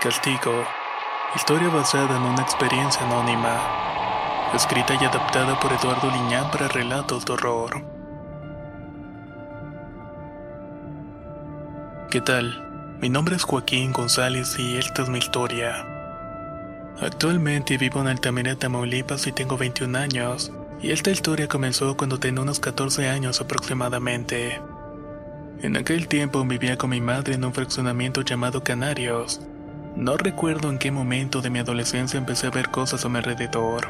Castigo. Historia basada en una experiencia anónima. Escrita y adaptada por Eduardo Liñán para relatos de horror. ¿Qué tal? Mi nombre es Joaquín González y esta es mi historia. Actualmente vivo en Altamira, Tamaulipas y tengo 21 años. Y esta historia comenzó cuando tenía unos 14 años aproximadamente. En aquel tiempo vivía con mi madre en un fraccionamiento llamado Canarios. No recuerdo en qué momento de mi adolescencia empecé a ver cosas a mi alrededor.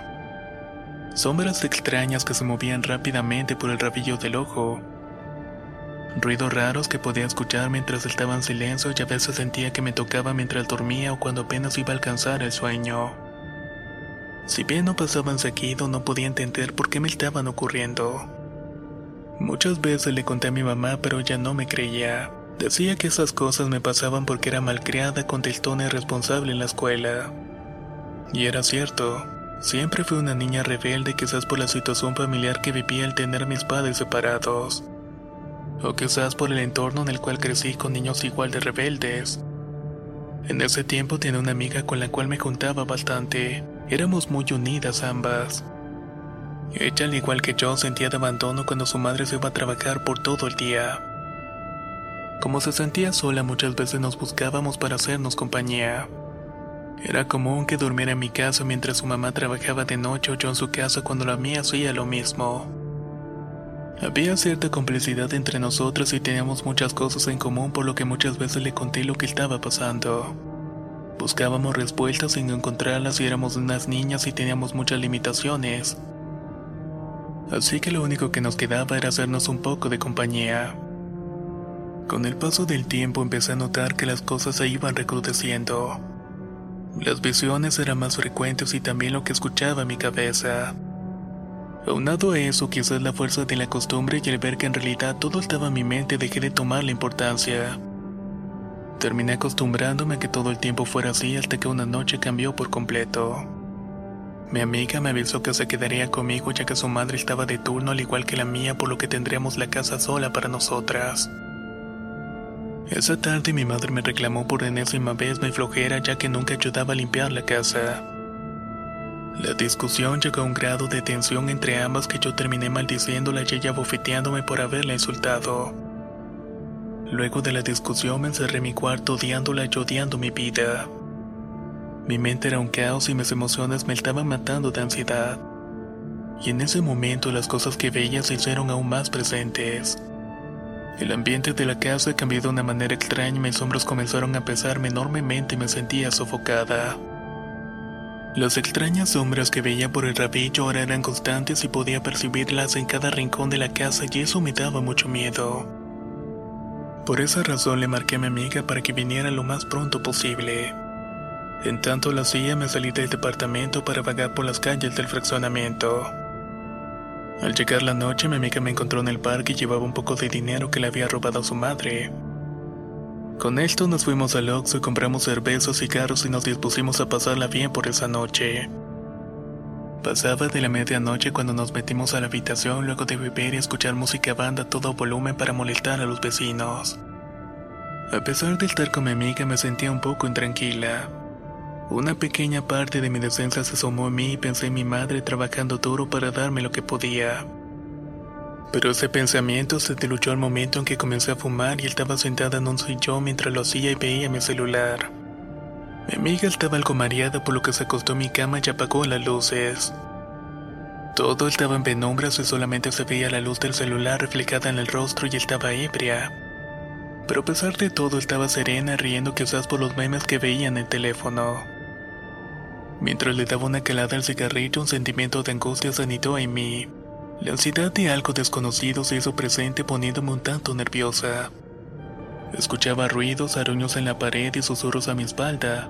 Sombras extrañas que se movían rápidamente por el rabillo del ojo. Ruidos raros que podía escuchar mientras estaba en silencio y a veces sentía que me tocaba mientras dormía o cuando apenas iba a alcanzar el sueño. Si bien no pasaban seguido, no podía entender por qué me estaban ocurriendo. Muchas veces le conté a mi mamá, pero ella no me creía. Decía que esas cosas me pasaban porque era malcriada, contestona y irresponsable en la escuela. Y era cierto. Siempre fui una niña rebelde, quizás por la situación familiar que vivía al tener mis padres separados. O quizás por el entorno en el cual crecí con niños igual de rebeldes. En ese tiempo tenía una amiga con la cual me juntaba bastante. Éramos muy unidas ambas. Ella, al igual que yo, sentía de abandono cuando su madre se iba a trabajar por todo el día. Como se sentía sola, muchas veces nos buscábamos para hacernos compañía. Era común que durmiera en mi casa mientras su mamá trabajaba de noche o yo en su casa cuando la mía hacía lo mismo. Había cierta complicidad entre nosotros y teníamos muchas cosas en común por lo que muchas veces le conté lo que estaba pasando. Buscábamos respuestas sin encontrarlas y éramos unas niñas y teníamos muchas limitaciones. Así que lo único que nos quedaba era hacernos un poco de compañía. Con el paso del tiempo empecé a notar que las cosas se iban recrudeciendo. Las visiones eran más frecuentes y también lo que escuchaba en mi cabeza. Aunado a eso, quizás la fuerza de la costumbre y el ver que en realidad todo estaba en mi mente dejé de tomar la importancia. Terminé acostumbrándome a que todo el tiempo fuera así hasta que una noche cambió por completo. Mi amiga me avisó que se quedaría conmigo ya que su madre estaba de turno al igual que la mía por lo que tendríamos la casa sola para nosotras. Esa tarde mi madre me reclamó por enésima vez mi flojera ya que nunca ayudaba a limpiar la casa. La discusión llegó a un grado de tensión entre ambas que yo terminé maldiciéndola y ella bofeteándome por haberla insultado. Luego de la discusión me encerré en mi cuarto odiándola y odiando mi vida. Mi mente era un caos y mis emociones me estaban matando de ansiedad. Y en ese momento las cosas que veía se hicieron aún más presentes. El ambiente de la casa cambió de una manera extraña mis hombros comenzaron a pesarme enormemente y me sentía sofocada. Las extrañas sombras que veía por el rabillo ahora eran constantes y podía percibirlas en cada rincón de la casa y eso me daba mucho miedo. Por esa razón le marqué a mi amiga para que viniera lo más pronto posible. En tanto lo hacía me salí del departamento para vagar por las calles del fraccionamiento. Al llegar la noche mi amiga me encontró en el parque y llevaba un poco de dinero que le había robado a su madre. Con esto nos fuimos al Oxxo y compramos cervezas, cigarros y nos dispusimos a pasarla bien por esa noche. Pasaba de la medianoche cuando nos metimos a la habitación luego de beber y escuchar música banda a todo volumen para molestar a los vecinos. A pesar de estar con mi amiga me sentía un poco intranquila. Una pequeña parte de mi decencia se asomó a mí y pensé en mi madre trabajando duro para darme lo que podía. Pero ese pensamiento se diluyó al momento en que comencé a fumar y estaba sentada en un sillón mientras lo hacía y veía mi celular. Mi amiga estaba algo mareada por lo que se acostó en mi cama y apagó las luces. Todo estaba en penumbras y solamente se veía la luz del celular reflejada en el rostro y estaba ebria. Pero a pesar de todo estaba serena riendo quizás por los memes que veía en el teléfono. Mientras le daba una calada al cigarrillo, un sentimiento de angustia se anidó en mí. La ansiedad de algo desconocido se hizo presente poniéndome un tanto nerviosa. Escuchaba ruidos, aruños en la pared y susurros a mi espalda,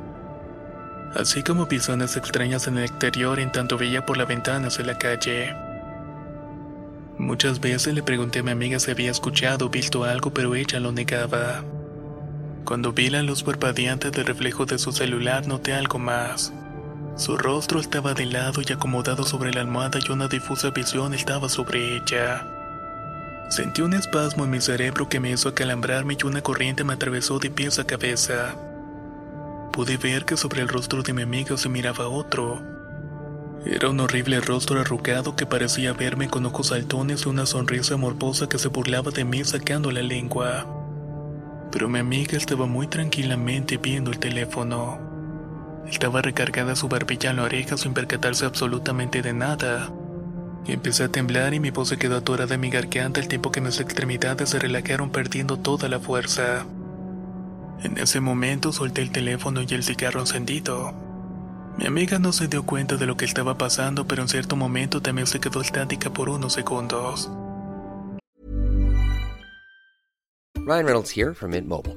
así como visiones extrañas en el exterior en tanto veía por la ventana hacia la calle. Muchas veces le pregunté a mi amiga si había escuchado o visto algo, pero ella lo negaba. Cuando vi la luz parpadeante del reflejo de su celular, noté algo más. Su rostro estaba de lado y acomodado sobre la almohada y una difusa visión estaba sobre ella. Sentí un espasmo en mi cerebro que me hizo acalambrarme y una corriente me atravesó de pies a cabeza. Pude ver que sobre el rostro de mi amiga se miraba otro. Era un horrible rostro arrugado que parecía verme con ojos saltones y una sonrisa morbosa que se burlaba de mí sacando la lengua. Pero mi amiga estaba muy tranquilamente viendo el teléfono. Estaba recargada su barbilla en la oreja sin percatarse absolutamente de nada. Empecé a temblar y mi voz se quedó atorada en mi garganta al tiempo que mis extremidades se relajaron perdiendo toda la fuerza. En ese momento solté el teléfono y el cigarro encendido. Mi amiga no se dio cuenta de lo que estaba pasando, pero en cierto momento también se quedó estática por unos segundos. Ryan Reynolds here from Mint Mobile.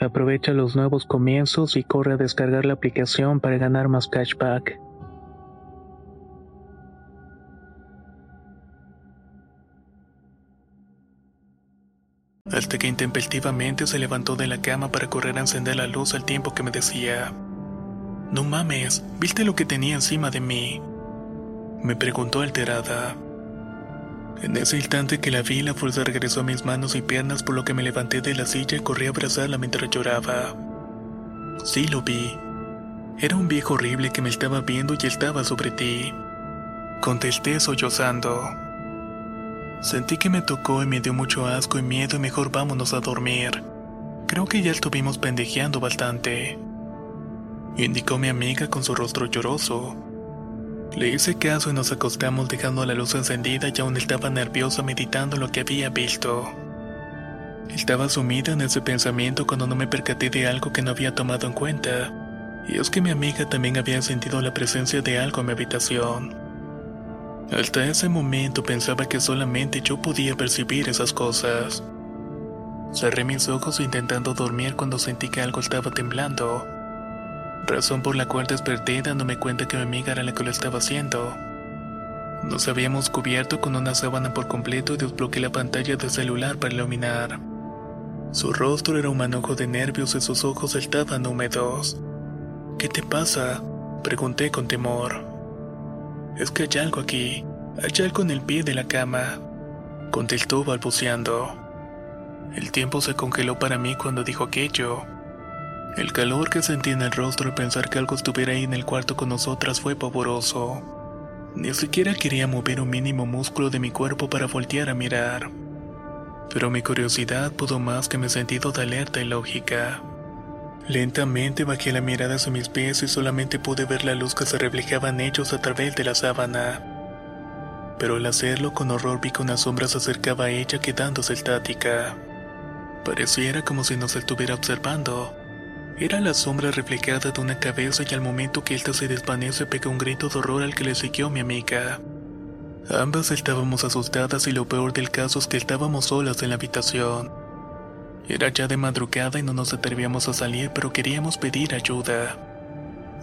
Aprovecha los nuevos comienzos y corre a descargar la aplicación para ganar más cashback. Hasta que intempestivamente se levantó de la cama para correr a encender la luz al tiempo que me decía, No mames, ¿viste lo que tenía encima de mí? Me preguntó alterada. En ese instante que la vi, la fuerza regresó a mis manos y piernas, por lo que me levanté de la silla y corrí a abrazarla mientras lloraba. Sí lo vi. Era un viejo horrible que me estaba viendo y estaba sobre ti. Contesté sollozando. Sentí que me tocó y me dio mucho asco y miedo y mejor vámonos a dormir. Creo que ya estuvimos pendejeando bastante. Indicó mi amiga con su rostro lloroso. Le hice caso y nos acostamos dejando la luz encendida y aún estaba nerviosa meditando lo que había visto. Estaba sumida en ese pensamiento cuando no me percaté de algo que no había tomado en cuenta, y es que mi amiga también había sentido la presencia de algo en mi habitación. Hasta ese momento pensaba que solamente yo podía percibir esas cosas. Cerré mis ojos intentando dormir cuando sentí que algo estaba temblando, razón por la cual desperté dándome cuenta que mi amiga era la que lo estaba haciendo. Nos habíamos cubierto con una sábana por completo y desbloqueé la pantalla del celular para iluminar. Su rostro era un manojo de nervios y sus ojos estaban húmedos. ¿Qué te pasa? Pregunté con temor. Es que hay algo aquí. Hay algo en el pie de la cama. Contestó balbuceando. El tiempo se congeló para mí cuando dijo aquello. El calor que sentí en el rostro al pensar que algo estuviera ahí en el cuarto con nosotras fue pavoroso. Ni siquiera quería mover un mínimo músculo de mi cuerpo para voltear a mirar. Pero mi curiosidad pudo más que mi sentido de alerta y lógica. Lentamente bajé la mirada hacia mis pies y solamente pude ver la luz que se reflejaba en ellos a través de la sábana. Pero al hacerlo con horror vi que una sombra se acercaba a ella quedándose estática. Pareciera como si nos estuviera observando. Era la sombra reflejada de una cabeza y al momento que ésta se desvanece pegó un grito de horror al que le siguió mi amiga. Ambas estábamos asustadas y lo peor del caso es que estábamos solas en la habitación. Era ya de madrugada y no nos atrevíamos a salir, pero queríamos pedir ayuda.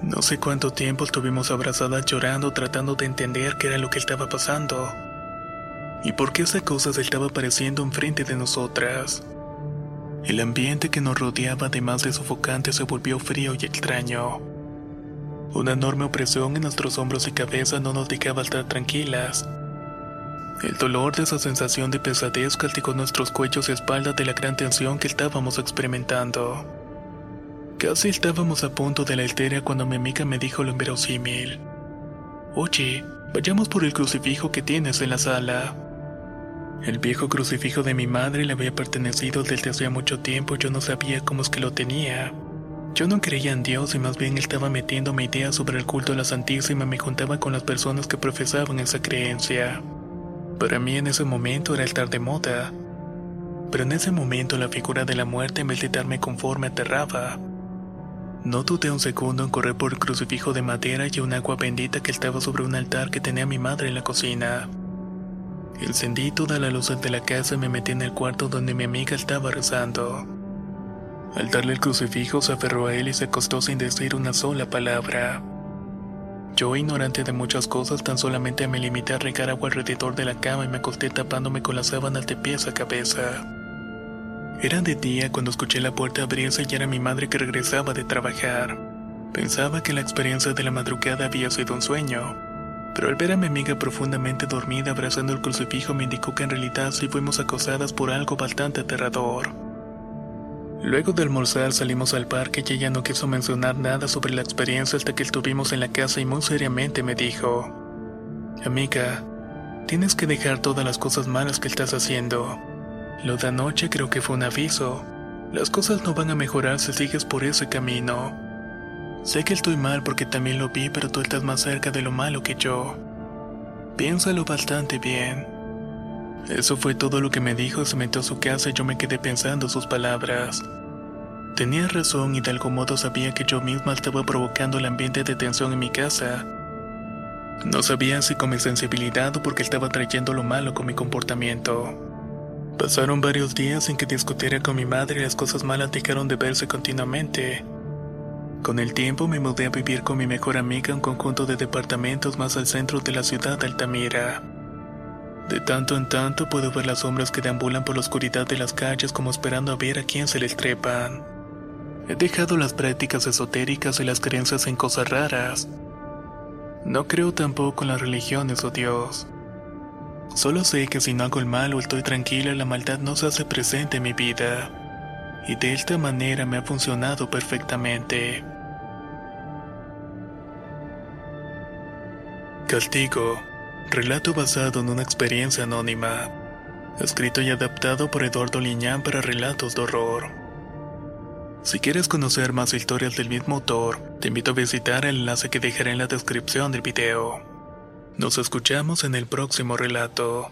No sé cuánto tiempo estuvimos abrazadas llorando tratando de entender qué era lo que estaba pasando. Y por qué esa cosa se estaba apareciendo enfrente de nosotras. El ambiente que nos rodeaba, además de sofocante, se volvió frío y extraño. Una enorme opresión en nuestros hombros y cabeza no nos dejaba estar tranquilas. El dolor de esa sensación de pesadez castigó nuestros cuellos y espaldas de la gran tensión que estábamos experimentando. Casi estábamos a punto de la histeria cuando mi amiga me dijo lo inverosímil. Oye, vayamos por el crucifijo que tienes en la sala. El viejo crucifijo de mi madre le había pertenecido desde hacía mucho tiempo yo no sabía cómo es que lo tenía. Yo no creía en Dios y más bien estaba metiéndome ideas sobre el culto a la Santísima y me juntaba con las personas que profesaban esa creencia. Para mí en ese momento era estar de moda. Pero en ese momento la figura de la muerte en vez de darme conforme aterraba. No dudé un segundo en correr por el crucifijo de madera y un agua bendita que estaba sobre un altar que tenía mi madre en la cocina. Encendí toda la luz de la casa y me metí en el cuarto donde mi amiga estaba rezando. Al darle el crucifijo se aferró a él y se acostó sin decir una sola palabra. Yo, ignorante de muchas cosas, tan solamente me limité a regar agua alrededor de la cama y me acosté tapándome con las sábanas de pies a cabeza. Era de día cuando escuché la puerta abrirse y era mi madre que regresaba de trabajar. Pensaba que la experiencia de la madrugada había sido un sueño, pero al ver a mi amiga profundamente dormida abrazando el crucifijo me indicó que en realidad sí fuimos acosadas por algo bastante aterrador. Luego de almorzar salimos al parque y ella no quiso mencionar nada sobre la experiencia hasta que estuvimos en la casa y muy seriamente me dijo, Amiga, tienes que dejar todas las cosas malas que estás haciendo. Lo de anoche creo que fue un aviso. Las cosas no van a mejorar si sigues por ese camino. Sé que estoy mal porque también lo vi, pero tú estás más cerca de lo malo que yo. Piénsalo bastante bien. Eso fue todo lo que me dijo, se metió a su casa y yo me quedé pensando sus palabras. Tenía razón y de algún modo sabía que yo misma estaba provocando el ambiente de tensión en mi casa. No sabía si con mi sensibilidad o porque estaba trayendo lo malo con mi comportamiento. Pasaron varios días sin que discutiera con mi madre y las cosas malas dejaron de verse continuamente. Con el tiempo me mudé a vivir con mi mejor amiga en un conjunto de departamentos más al centro de la ciudad de Altamira. De tanto en tanto puedo ver las sombras que deambulan por la oscuridad de las calles como esperando a ver a quién se les trepan. He dejado las prácticas esotéricas y las creencias en cosas raras. No creo tampoco en las religiones o Dios. Solo sé que si no hago el mal o estoy tranquila, la maldad no se hace presente en mi vida. Y de esta manera me ha funcionado perfectamente. Castigo. Relato basado en una experiencia anónima. Escrito y adaptado por Eduardo Liñán para relatos de horror. Si quieres conocer más historias del mismo autor, te invito a visitar el enlace que dejaré en la descripción del video. Nos escuchamos en el próximo relato.